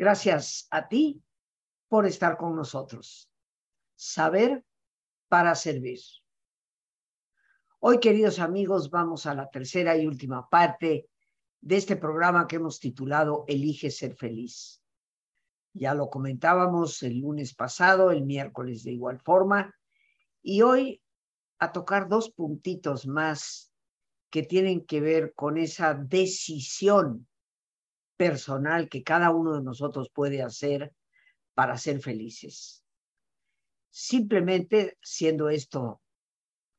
Gracias a ti por estar con nosotros. Saber para servir. Hoy, queridos amigos, vamos a la tercera y última parte de este programa que hemos titulado Elige ser feliz. Ya lo comentábamos el lunes pasado, el miércoles de igual forma, y hoy a tocar dos puntitos más que tienen que ver con esa decisión personal que cada uno de nosotros puede hacer para ser felices. Simplemente siendo esto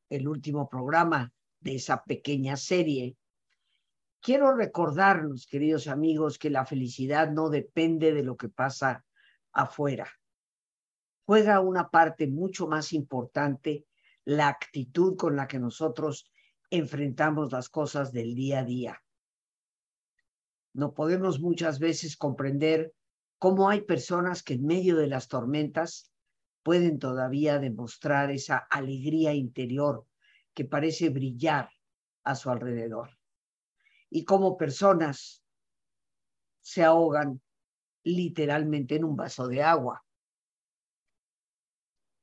el último programa de esa pequeña serie, quiero recordarnos, queridos amigos, que la felicidad no depende de lo que pasa afuera. Juega una parte mucho más importante la actitud con la que nosotros enfrentamos las cosas del día a día. No podemos muchas veces comprender cómo hay personas que en medio de las tormentas pueden todavía demostrar esa alegría interior que parece brillar a su alrededor. Y cómo personas se ahogan literalmente en un vaso de agua.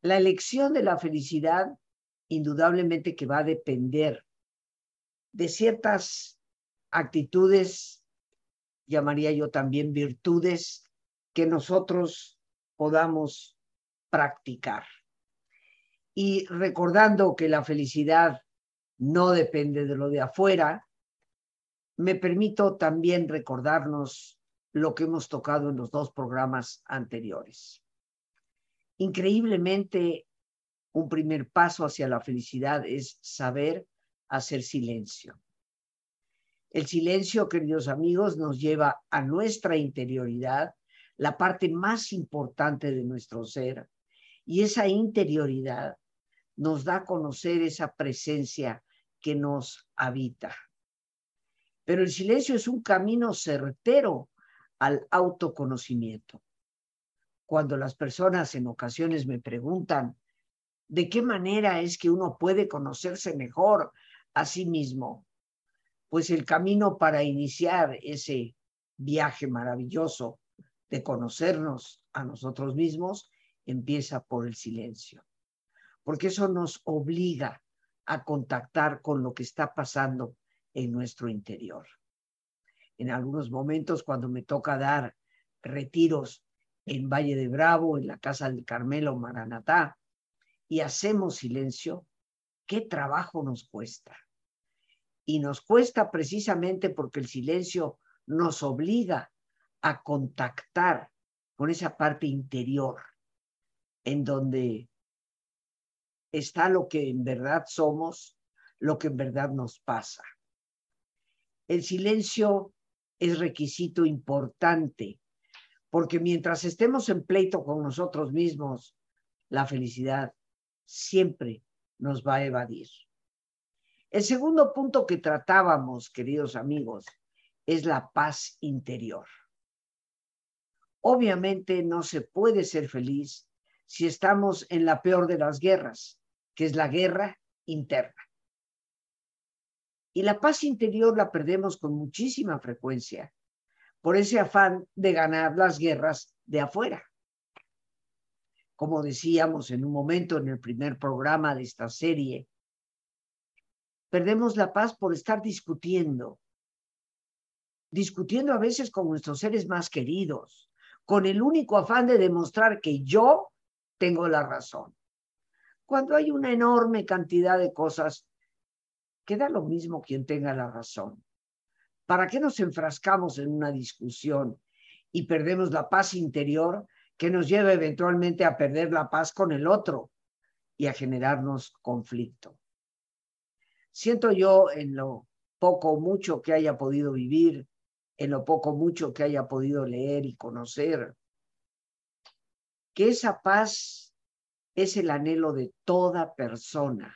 La elección de la felicidad indudablemente que va a depender de ciertas actitudes llamaría yo también virtudes que nosotros podamos practicar. Y recordando que la felicidad no depende de lo de afuera, me permito también recordarnos lo que hemos tocado en los dos programas anteriores. Increíblemente, un primer paso hacia la felicidad es saber hacer silencio. El silencio, queridos amigos, nos lleva a nuestra interioridad, la parte más importante de nuestro ser, y esa interioridad nos da a conocer esa presencia que nos habita. Pero el silencio es un camino certero al autoconocimiento. Cuando las personas en ocasiones me preguntan de qué manera es que uno puede conocerse mejor a sí mismo, pues el camino para iniciar ese viaje maravilloso de conocernos a nosotros mismos empieza por el silencio, porque eso nos obliga a contactar con lo que está pasando en nuestro interior. En algunos momentos, cuando me toca dar retiros en Valle de Bravo, en la Casa del Carmelo, Maranatá, y hacemos silencio, ¿qué trabajo nos cuesta? Y nos cuesta precisamente porque el silencio nos obliga a contactar con esa parte interior en donde está lo que en verdad somos, lo que en verdad nos pasa. El silencio es requisito importante porque mientras estemos en pleito con nosotros mismos, la felicidad siempre nos va a evadir. El segundo punto que tratábamos, queridos amigos, es la paz interior. Obviamente no se puede ser feliz si estamos en la peor de las guerras, que es la guerra interna. Y la paz interior la perdemos con muchísima frecuencia por ese afán de ganar las guerras de afuera. Como decíamos en un momento en el primer programa de esta serie, Perdemos la paz por estar discutiendo, discutiendo a veces con nuestros seres más queridos, con el único afán de demostrar que yo tengo la razón. Cuando hay una enorme cantidad de cosas, queda lo mismo quien tenga la razón. ¿Para qué nos enfrascamos en una discusión y perdemos la paz interior que nos lleva eventualmente a perder la paz con el otro y a generarnos conflicto? Siento yo en lo poco o mucho que haya podido vivir, en lo poco o mucho que haya podido leer y conocer, que esa paz es el anhelo de toda persona.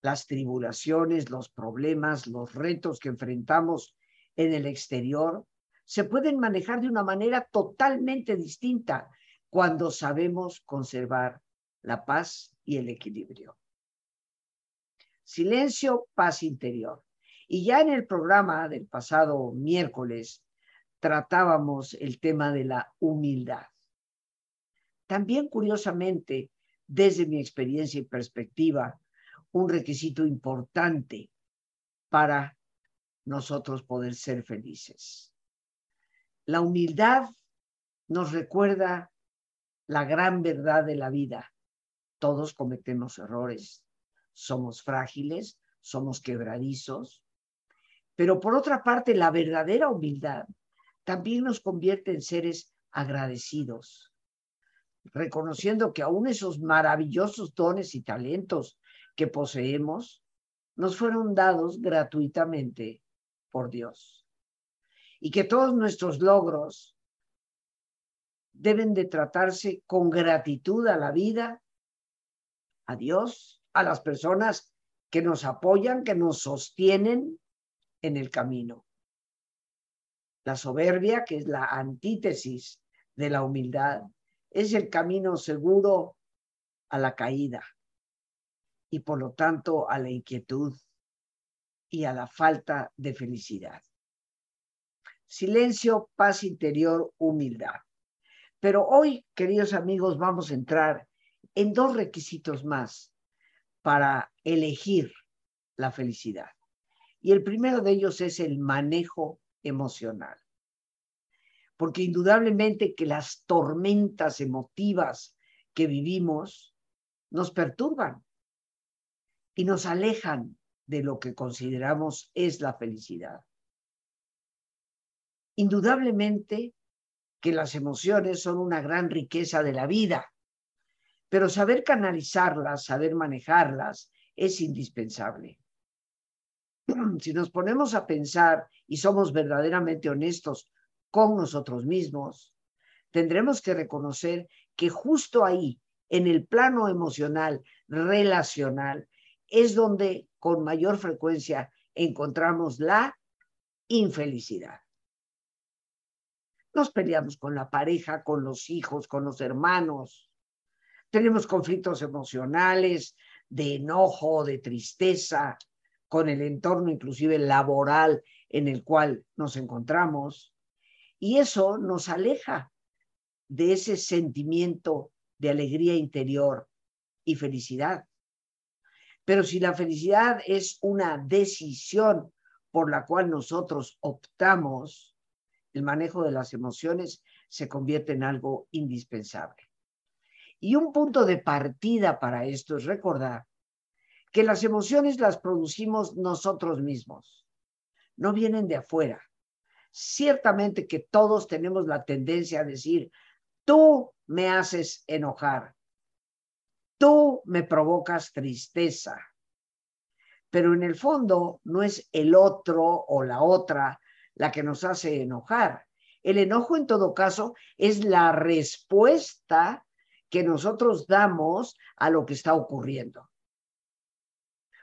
Las tribulaciones, los problemas, los retos que enfrentamos en el exterior se pueden manejar de una manera totalmente distinta cuando sabemos conservar la paz y el equilibrio. Silencio, paz interior. Y ya en el programa del pasado miércoles tratábamos el tema de la humildad. También, curiosamente, desde mi experiencia y perspectiva, un requisito importante para nosotros poder ser felices. La humildad nos recuerda la gran verdad de la vida. Todos cometemos errores, somos frágiles, somos quebradizos, pero por otra parte, la verdadera humildad también nos convierte en seres agradecidos, reconociendo que aún esos maravillosos dones y talentos que poseemos nos fueron dados gratuitamente por Dios. Y que todos nuestros logros deben de tratarse con gratitud a la vida, a Dios, a las personas que nos apoyan, que nos sostienen en el camino. La soberbia, que es la antítesis de la humildad, es el camino seguro a la caída y por lo tanto a la inquietud y a la falta de felicidad. Silencio, paz interior, humildad. Pero hoy, queridos amigos, vamos a entrar en dos requisitos más para elegir la felicidad. Y el primero de ellos es el manejo emocional. Porque indudablemente que las tormentas emotivas que vivimos nos perturban y nos alejan de lo que consideramos es la felicidad. Indudablemente que las emociones son una gran riqueza de la vida, pero saber canalizarlas, saber manejarlas, es indispensable. Si nos ponemos a pensar y somos verdaderamente honestos con nosotros mismos, tendremos que reconocer que justo ahí, en el plano emocional, relacional, es donde con mayor frecuencia encontramos la infelicidad. Nos peleamos con la pareja, con los hijos, con los hermanos. Tenemos conflictos emocionales, de enojo, de tristeza, con el entorno inclusive laboral en el cual nos encontramos. Y eso nos aleja de ese sentimiento de alegría interior y felicidad. Pero si la felicidad es una decisión por la cual nosotros optamos, el manejo de las emociones se convierte en algo indispensable. Y un punto de partida para esto es recordar que las emociones las producimos nosotros mismos, no vienen de afuera. Ciertamente que todos tenemos la tendencia a decir, tú me haces enojar, tú me provocas tristeza, pero en el fondo no es el otro o la otra la que nos hace enojar. El enojo, en todo caso, es la respuesta que nosotros damos a lo que está ocurriendo.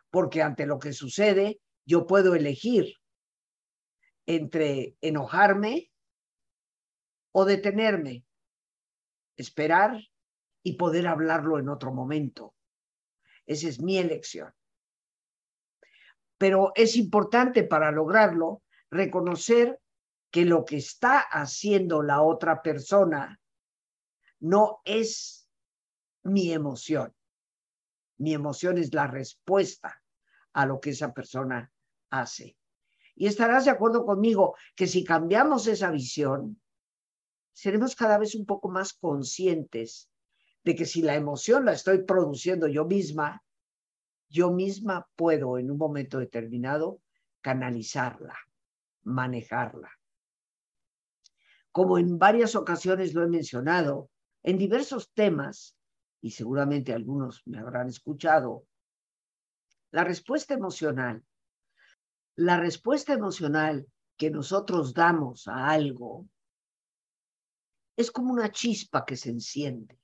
Porque ante lo que sucede, yo puedo elegir entre enojarme o detenerme, esperar y poder hablarlo en otro momento. Esa es mi elección. Pero es importante para lograrlo reconocer que lo que está haciendo la otra persona no es mi emoción. Mi emoción es la respuesta a lo que esa persona hace. Y estarás de acuerdo conmigo que si cambiamos esa visión, seremos cada vez un poco más conscientes de que si la emoción la estoy produciendo yo misma, yo misma puedo en un momento determinado canalizarla manejarla. Como en varias ocasiones lo he mencionado, en diversos temas, y seguramente algunos me habrán escuchado, la respuesta emocional, la respuesta emocional que nosotros damos a algo es como una chispa que se enciende.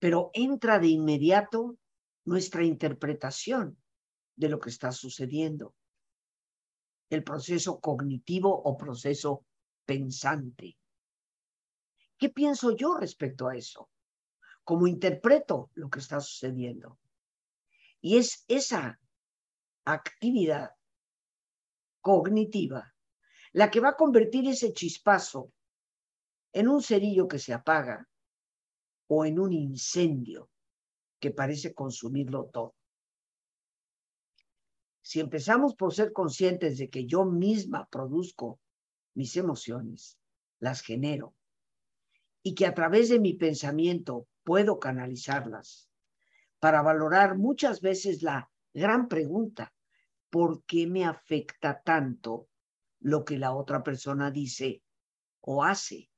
Pero entra de inmediato nuestra interpretación de lo que está sucediendo el proceso cognitivo o proceso pensante. ¿Qué pienso yo respecto a eso? ¿Cómo interpreto lo que está sucediendo? Y es esa actividad cognitiva la que va a convertir ese chispazo en un cerillo que se apaga o en un incendio que parece consumirlo todo. Si empezamos por ser conscientes de que yo misma produzco mis emociones, las genero, y que a través de mi pensamiento puedo canalizarlas para valorar muchas veces la gran pregunta, ¿por qué me afecta tanto lo que la otra persona dice o hace?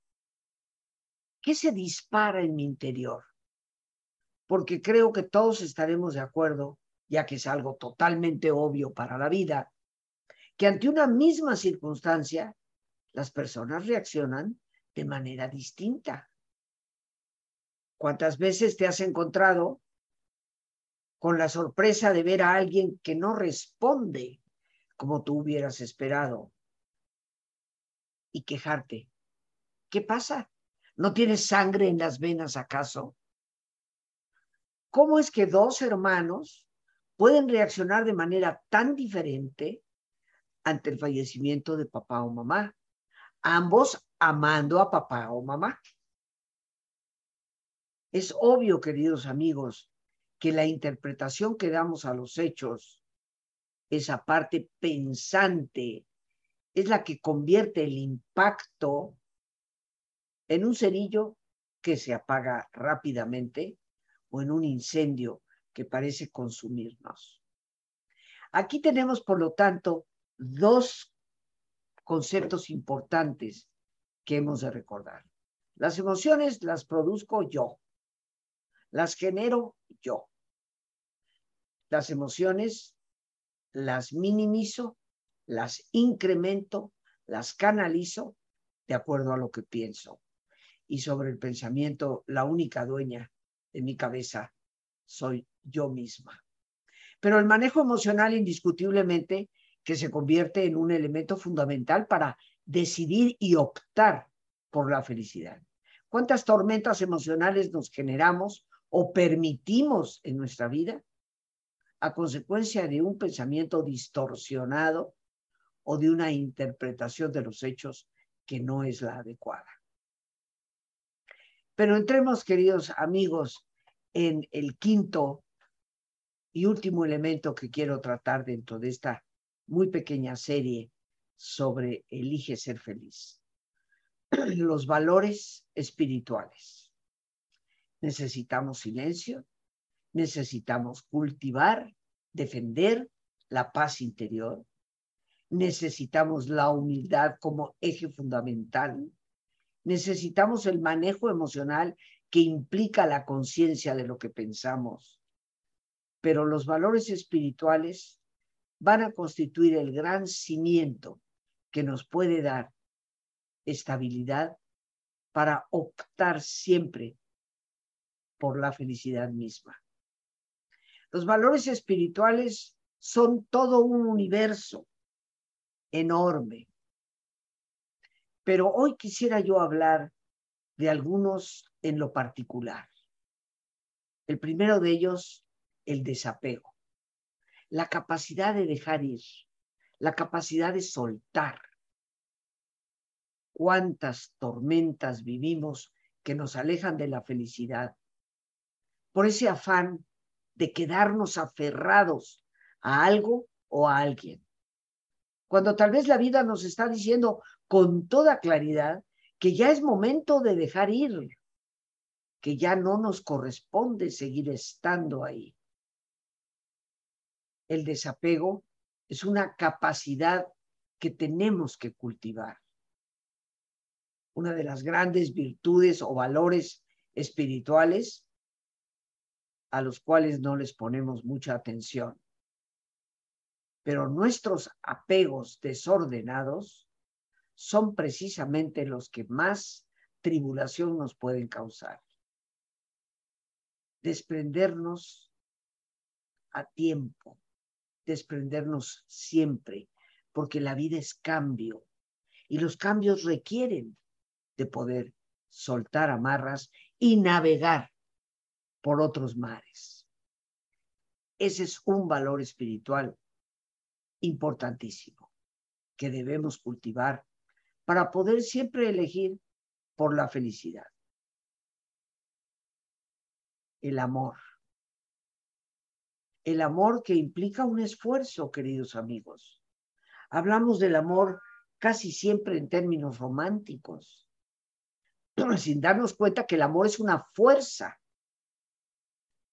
¿Qué se dispara en mi interior? Porque creo que todos estaremos de acuerdo, ya que es algo totalmente obvio para la vida, que ante una misma circunstancia las personas reaccionan de manera distinta. ¿Cuántas veces te has encontrado con la sorpresa de ver a alguien que no responde como tú hubieras esperado y quejarte? ¿Qué pasa? ¿No tienes sangre en las venas acaso? ¿Cómo es que dos hermanos pueden reaccionar de manera tan diferente ante el fallecimiento de papá o mamá? Ambos amando a papá o mamá. Es obvio, queridos amigos, que la interpretación que damos a los hechos, esa parte pensante, es la que convierte el impacto en un cerillo que se apaga rápidamente o en un incendio que parece consumirnos. Aquí tenemos, por lo tanto, dos conceptos importantes que hemos de recordar. Las emociones las produzco yo, las genero yo. Las emociones las minimizo, las incremento, las canalizo de acuerdo a lo que pienso y sobre el pensamiento, la única dueña de mi cabeza soy yo misma. Pero el manejo emocional indiscutiblemente que se convierte en un elemento fundamental para decidir y optar por la felicidad. ¿Cuántas tormentas emocionales nos generamos o permitimos en nuestra vida a consecuencia de un pensamiento distorsionado o de una interpretación de los hechos que no es la adecuada? Pero entremos, queridos amigos, en el quinto y último elemento que quiero tratar dentro de esta muy pequeña serie sobre Elige ser feliz. Los valores espirituales. Necesitamos silencio, necesitamos cultivar, defender la paz interior, necesitamos la humildad como eje fundamental, necesitamos el manejo emocional que implica la conciencia de lo que pensamos. Pero los valores espirituales van a constituir el gran cimiento que nos puede dar estabilidad para optar siempre por la felicidad misma. Los valores espirituales son todo un universo enorme, pero hoy quisiera yo hablar de algunos en lo particular. El primero de ellos, el desapego, la capacidad de dejar ir, la capacidad de soltar. Cuántas tormentas vivimos que nos alejan de la felicidad por ese afán de quedarnos aferrados a algo o a alguien. Cuando tal vez la vida nos está diciendo, con toda claridad que ya es momento de dejar ir, que ya no nos corresponde seguir estando ahí. El desapego es una capacidad que tenemos que cultivar. Una de las grandes virtudes o valores espirituales a los cuales no les ponemos mucha atención. Pero nuestros apegos desordenados son precisamente los que más tribulación nos pueden causar. Desprendernos a tiempo, desprendernos siempre, porque la vida es cambio y los cambios requieren de poder soltar amarras y navegar por otros mares. Ese es un valor espiritual importantísimo que debemos cultivar para poder siempre elegir por la felicidad. El amor. El amor que implica un esfuerzo, queridos amigos. Hablamos del amor casi siempre en términos románticos, sin darnos cuenta que el amor es una fuerza.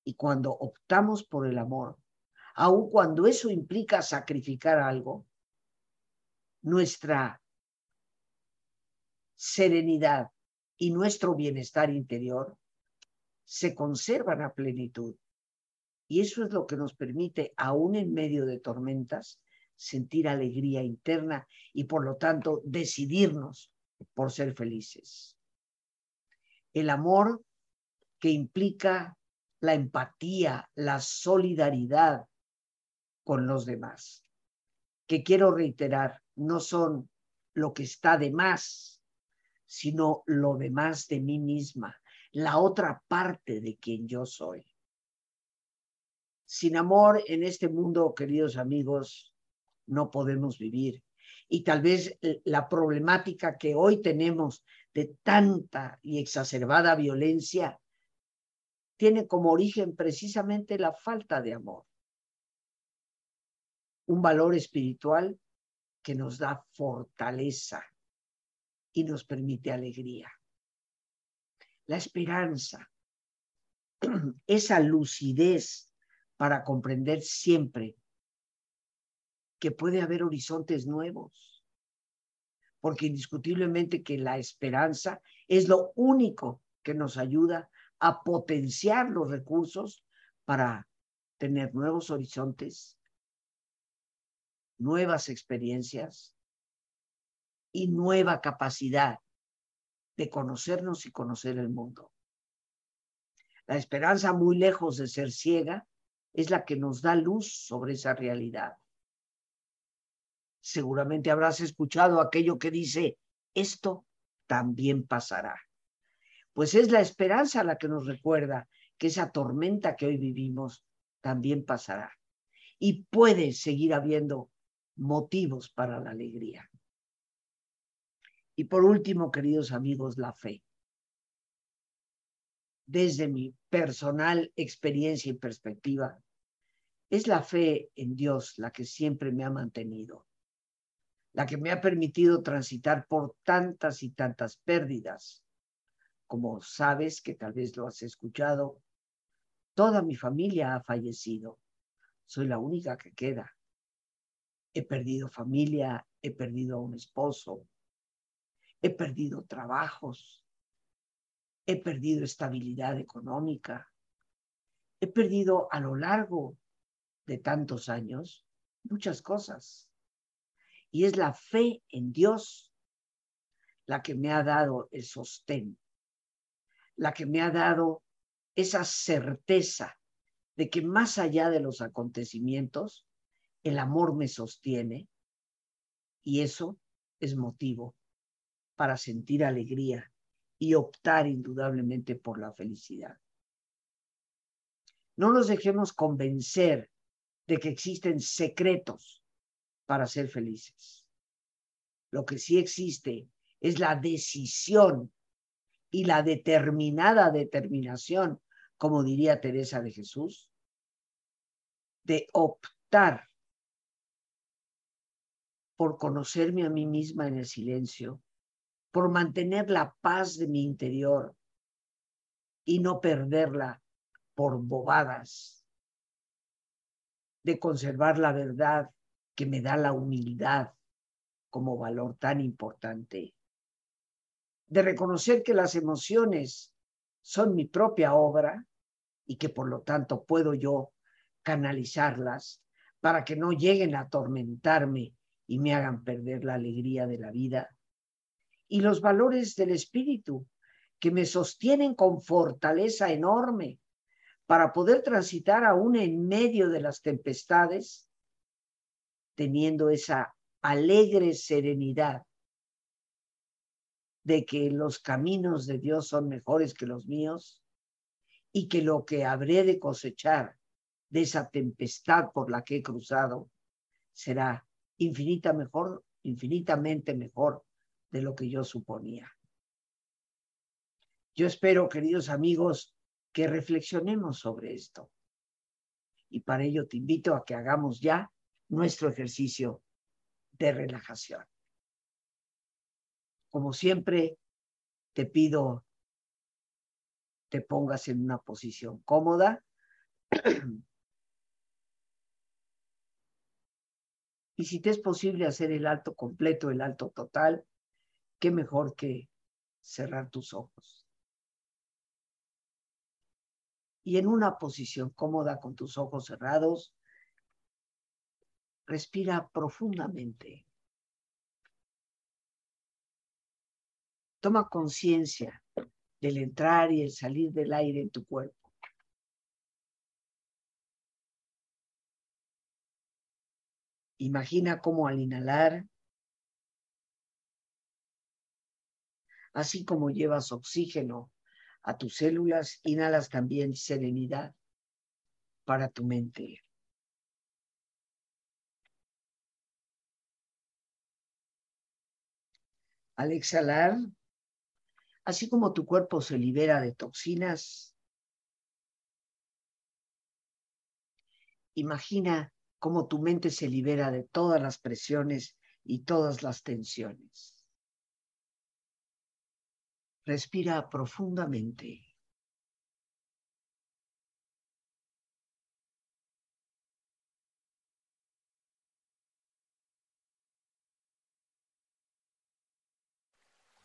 Y cuando optamos por el amor, aun cuando eso implica sacrificar algo, nuestra serenidad y nuestro bienestar interior se conservan a plenitud. Y eso es lo que nos permite, aún en medio de tormentas, sentir alegría interna y por lo tanto decidirnos por ser felices. El amor que implica la empatía, la solidaridad con los demás, que quiero reiterar, no son lo que está de más, sino lo demás de mí misma, la otra parte de quien yo soy. Sin amor en este mundo, queridos amigos, no podemos vivir. Y tal vez la problemática que hoy tenemos de tanta y exacerbada violencia tiene como origen precisamente la falta de amor. Un valor espiritual que nos da fortaleza y nos permite alegría. La esperanza, esa lucidez para comprender siempre que puede haber horizontes nuevos, porque indiscutiblemente que la esperanza es lo único que nos ayuda a potenciar los recursos para tener nuevos horizontes, nuevas experiencias y nueva capacidad de conocernos y conocer el mundo. La esperanza, muy lejos de ser ciega, es la que nos da luz sobre esa realidad. Seguramente habrás escuchado aquello que dice, esto también pasará. Pues es la esperanza la que nos recuerda que esa tormenta que hoy vivimos también pasará. Y puede seguir habiendo motivos para la alegría. Y por último, queridos amigos, la fe. Desde mi personal experiencia y perspectiva, es la fe en Dios la que siempre me ha mantenido la que me ha permitido transitar por tantas y tantas pérdidas. Como sabes, que tal vez lo has escuchado, toda mi familia ha fallecido. Soy la única que queda. He perdido familia, he perdido a un esposo, he perdido trabajos, he perdido estabilidad económica, he perdido a lo largo de tantos años muchas cosas. Y es la fe en Dios la que me ha dado el sostén, la que me ha dado esa certeza de que más allá de los acontecimientos, el amor me sostiene y eso es motivo para sentir alegría y optar indudablemente por la felicidad. No nos dejemos convencer de que existen secretos para ser felices. Lo que sí existe es la decisión y la determinada determinación, como diría Teresa de Jesús, de optar por conocerme a mí misma en el silencio, por mantener la paz de mi interior y no perderla por bobadas, de conservar la verdad que me da la humildad como valor tan importante, de reconocer que las emociones son mi propia obra y que por lo tanto puedo yo canalizarlas para que no lleguen a atormentarme y me hagan perder la alegría de la vida. Y los valores del espíritu que me sostienen con fortaleza enorme para poder transitar aún en medio de las tempestades teniendo esa alegre serenidad de que los caminos de Dios son mejores que los míos y que lo que habré de cosechar de esa tempestad por la que he cruzado será infinita mejor, infinitamente mejor de lo que yo suponía. Yo espero, queridos amigos, que reflexionemos sobre esto. Y para ello te invito a que hagamos ya nuestro ejercicio de relajación. Como siempre, te pido te pongas en una posición cómoda. Y si te es posible hacer el alto completo, el alto total, qué mejor que cerrar tus ojos. Y en una posición cómoda con tus ojos cerrados, respira profundamente. Toma conciencia del entrar y el salir del aire en tu cuerpo. Imagina cómo al inhalar, así como llevas oxígeno a tus células, inhalas también serenidad para tu mente. Al exhalar, así como tu cuerpo se libera de toxinas, imagina cómo tu mente se libera de todas las presiones y todas las tensiones. Respira profundamente.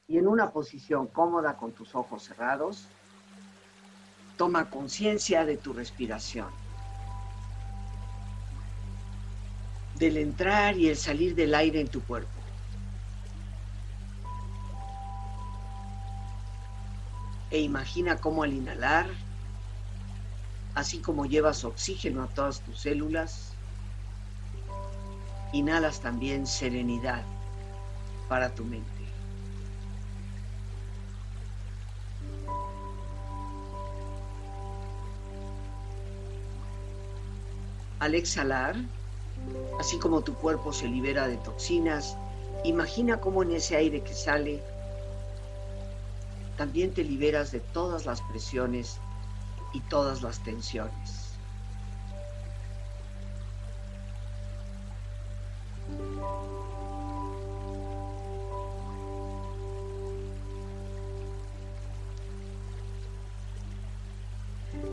Y en una posición cómoda con tus ojos cerrados, toma conciencia de tu respiración. del entrar y el salir del aire en tu cuerpo. E imagina cómo al inhalar, así como llevas oxígeno a todas tus células, inhalas también serenidad para tu mente. Al exhalar, Así como tu cuerpo se libera de toxinas, imagina cómo en ese aire que sale también te liberas de todas las presiones y todas las tensiones.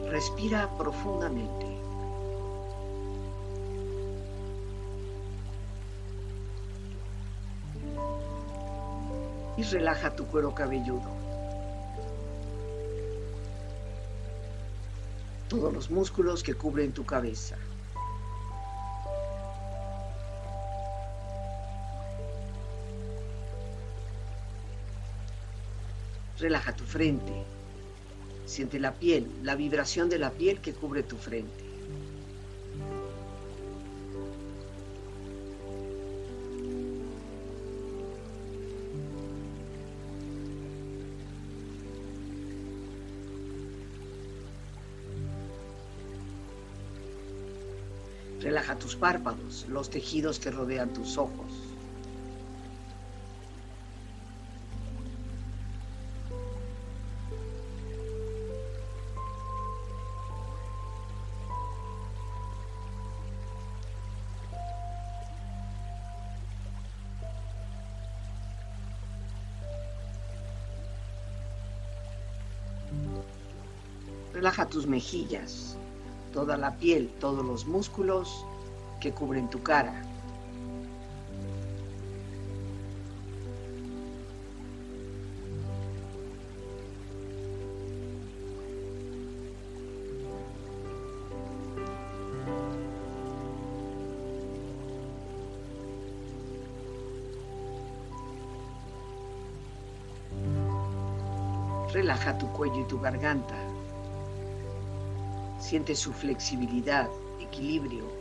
Respira profundamente. y relaja tu cuero cabelludo. Todos los músculos que cubren tu cabeza. Relaja tu frente. Siente la piel, la vibración de la piel que cubre tu frente. Tus párpados, los tejidos que rodean tus ojos. Relaja tus mejillas, toda la piel, todos los músculos que cubren tu cara. Relaja tu cuello y tu garganta. Siente su flexibilidad, equilibrio,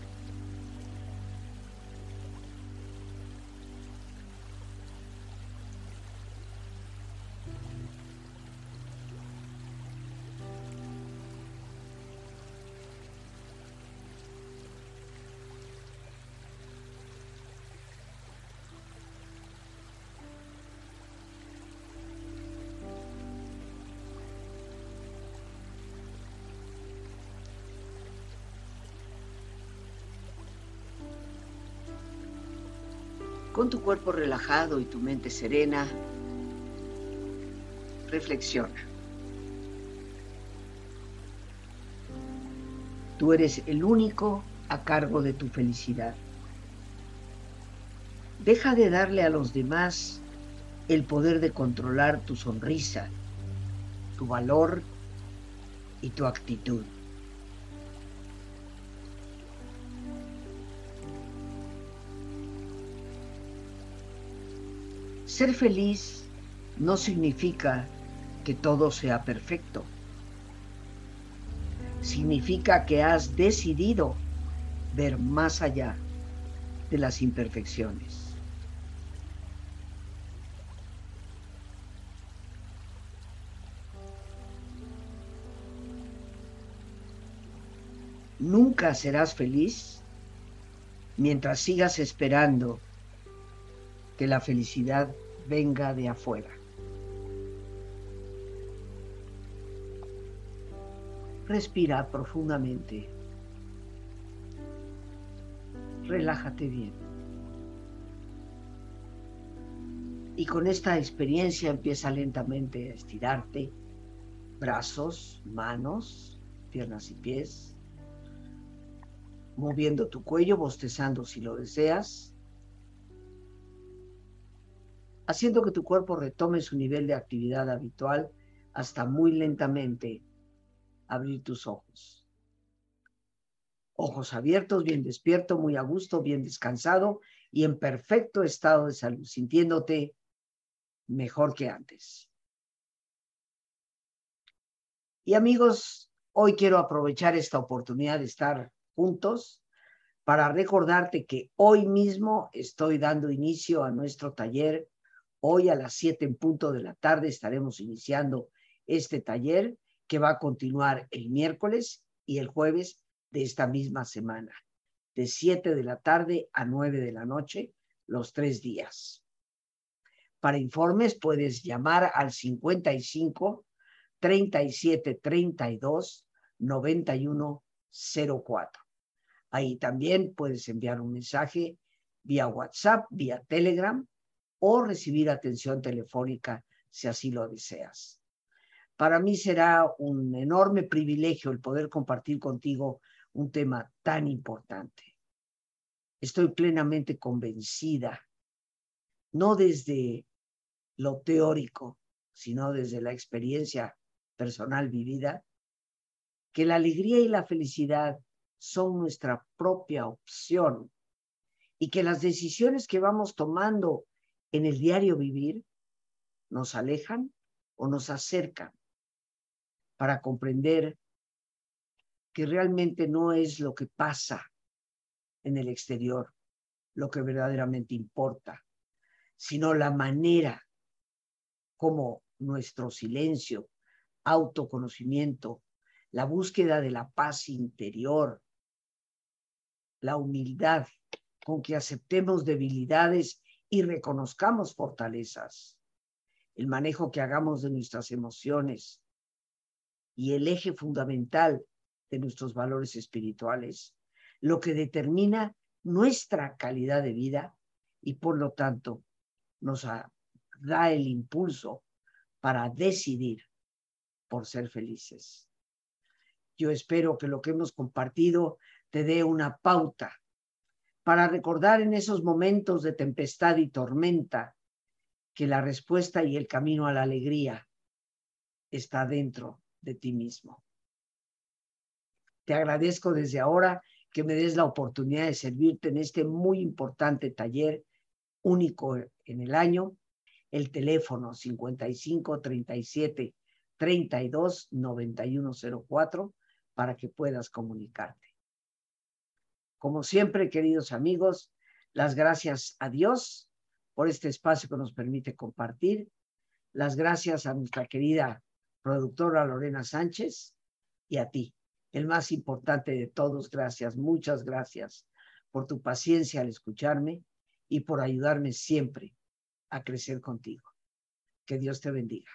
Con tu cuerpo relajado y tu mente serena, reflexiona. Tú eres el único a cargo de tu felicidad. Deja de darle a los demás el poder de controlar tu sonrisa, tu valor y tu actitud. Ser feliz no significa que todo sea perfecto. Significa que has decidido ver más allá de las imperfecciones. Nunca serás feliz mientras sigas esperando que la felicidad venga de afuera. Respira profundamente. Relájate bien. Y con esta experiencia empieza lentamente a estirarte. Brazos, manos, piernas y pies. Moviendo tu cuello, bostezando si lo deseas haciendo que tu cuerpo retome su nivel de actividad habitual hasta muy lentamente abrir tus ojos. Ojos abiertos, bien despierto, muy a gusto, bien descansado y en perfecto estado de salud, sintiéndote mejor que antes. Y amigos, hoy quiero aprovechar esta oportunidad de estar juntos para recordarte que hoy mismo estoy dando inicio a nuestro taller. Hoy a las 7 en punto de la tarde estaremos iniciando este taller que va a continuar el miércoles y el jueves de esta misma semana, de 7 de la tarde a 9 de la noche, los tres días. Para informes puedes llamar al 55 37 32 91 04. Ahí también puedes enviar un mensaje vía WhatsApp, vía Telegram o recibir atención telefónica si así lo deseas. Para mí será un enorme privilegio el poder compartir contigo un tema tan importante. Estoy plenamente convencida, no desde lo teórico, sino desde la experiencia personal vivida, que la alegría y la felicidad son nuestra propia opción y que las decisiones que vamos tomando en el diario vivir nos alejan o nos acercan para comprender que realmente no es lo que pasa en el exterior lo que verdaderamente importa, sino la manera como nuestro silencio, autoconocimiento, la búsqueda de la paz interior, la humildad con que aceptemos debilidades y reconozcamos fortalezas, el manejo que hagamos de nuestras emociones y el eje fundamental de nuestros valores espirituales, lo que determina nuestra calidad de vida y por lo tanto nos da el impulso para decidir por ser felices. Yo espero que lo que hemos compartido te dé una pauta para recordar en esos momentos de tempestad y tormenta que la respuesta y el camino a la alegría está dentro de ti mismo. Te agradezco desde ahora que me des la oportunidad de servirte en este muy importante taller único en el año. El teléfono 55 37 32 9104 para que puedas comunicarte. Como siempre, queridos amigos, las gracias a Dios por este espacio que nos permite compartir. Las gracias a nuestra querida productora Lorena Sánchez y a ti, el más importante de todos. Gracias, muchas gracias por tu paciencia al escucharme y por ayudarme siempre a crecer contigo. Que Dios te bendiga.